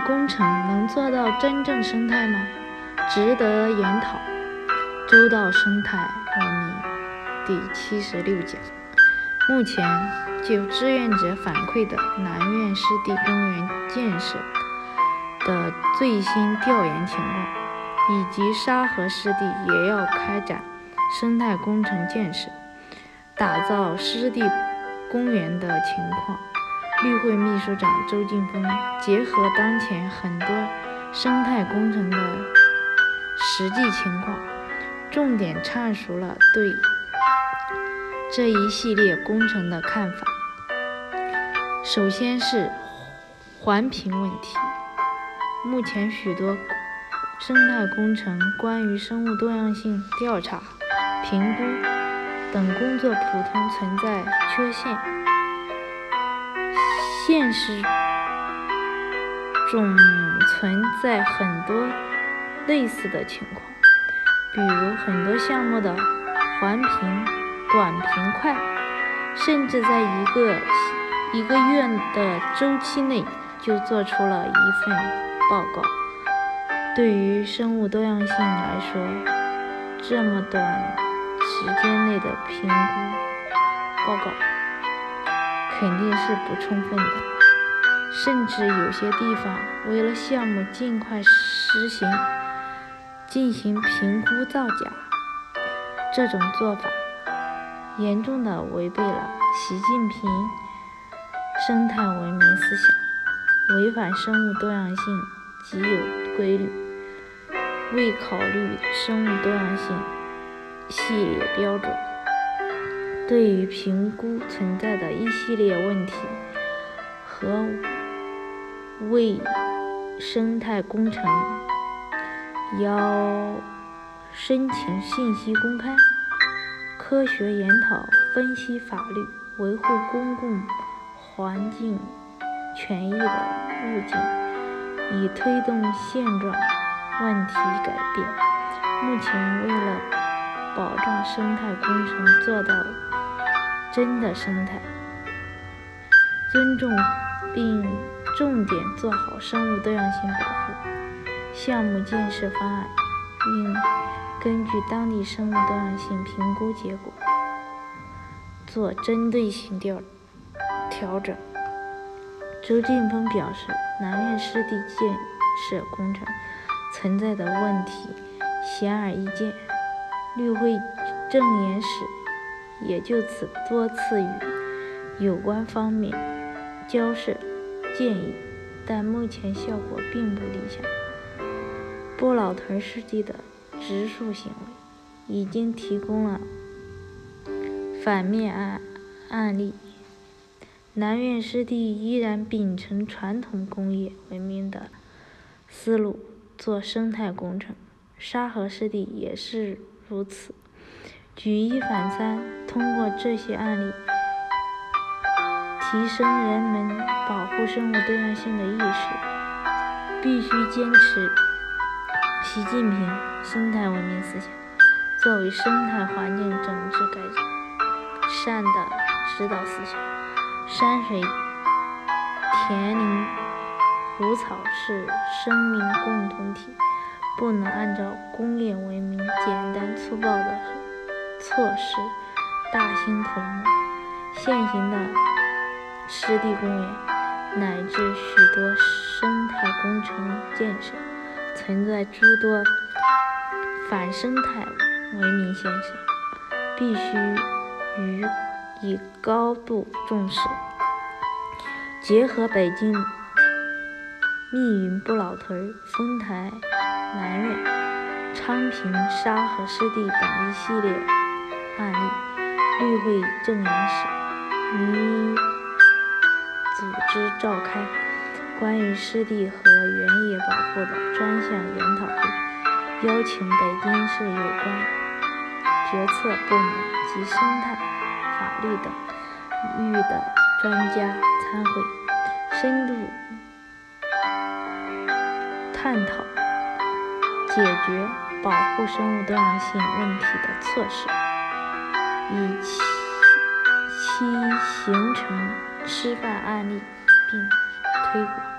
工程能做到真正生态吗？值得研讨。周到生态文明第七十六讲。目前就志愿者反馈的南苑湿地公园建设的最新调研情况，以及沙河湿地也要开展生态工程建设、打造湿地公园的情况，绿会秘书长周劲峰结合当前很多生态工程的实际情况，重点阐述了对。这一系列工程的看法，首先是环评问题。目前许多生态工程关于生物多样性调查、评估等工作普通存在缺陷，现实中存在很多类似的情况，比如很多项目的环评。短平快，甚至在一个一个月的周期内就做出了一份报告。对于生物多样性来说，这么短时间内的评估报告肯定是不充分的，甚至有些地方为了项目尽快实行，进行评估造假。这种做法。严重的违背了习近平生态文明思想，违反生物多样性既有规律，未考虑生物多样性系列标准，对于评估存在的一系列问题和为生态工程要申请信息公开。科学研讨、分析法律、维护公共环境权益的路径，以推动现状问题改变。目前，为了保障生态工程做到真的生态，尊重并重点做好生物多样性保护，项目建设方案应。根据当地生物多样性评估结果，做针对性调调整。周劲峰表示，南苑湿地建设工程存在的问题显而易见，绿会证言室也就此多次与有关方面交涉建议，但目前效果并不理想。不老屯湿地的。植树行为已经提供了反面案案例。南苑湿地依然秉承传统工业文明的思路做生态工程，沙河湿地也是如此。举一反三，通过这些案例，提升人们保护生物多样性的意识。必须坚持。习近平生态文明思想作为生态环境整治改善的指导思想，山水、田林、湖草是生命共同体，不能按照工业文明简单粗暴的措施大兴土木。现行的湿地公园乃至许多生态工程建设。存在诸多反生态文明现象，必须予以高度重视。结合北京密云不老屯、丰台南苑、昌平沙河湿地等一系列案例，绿会正言室拟组织召开。关于湿地和原野保护的专项研讨会，邀请北京市有关决策部门及生态、法律等领域的专家参会，深度探讨解决保护生物多样性问题的措施，以其形成示范案例并推广。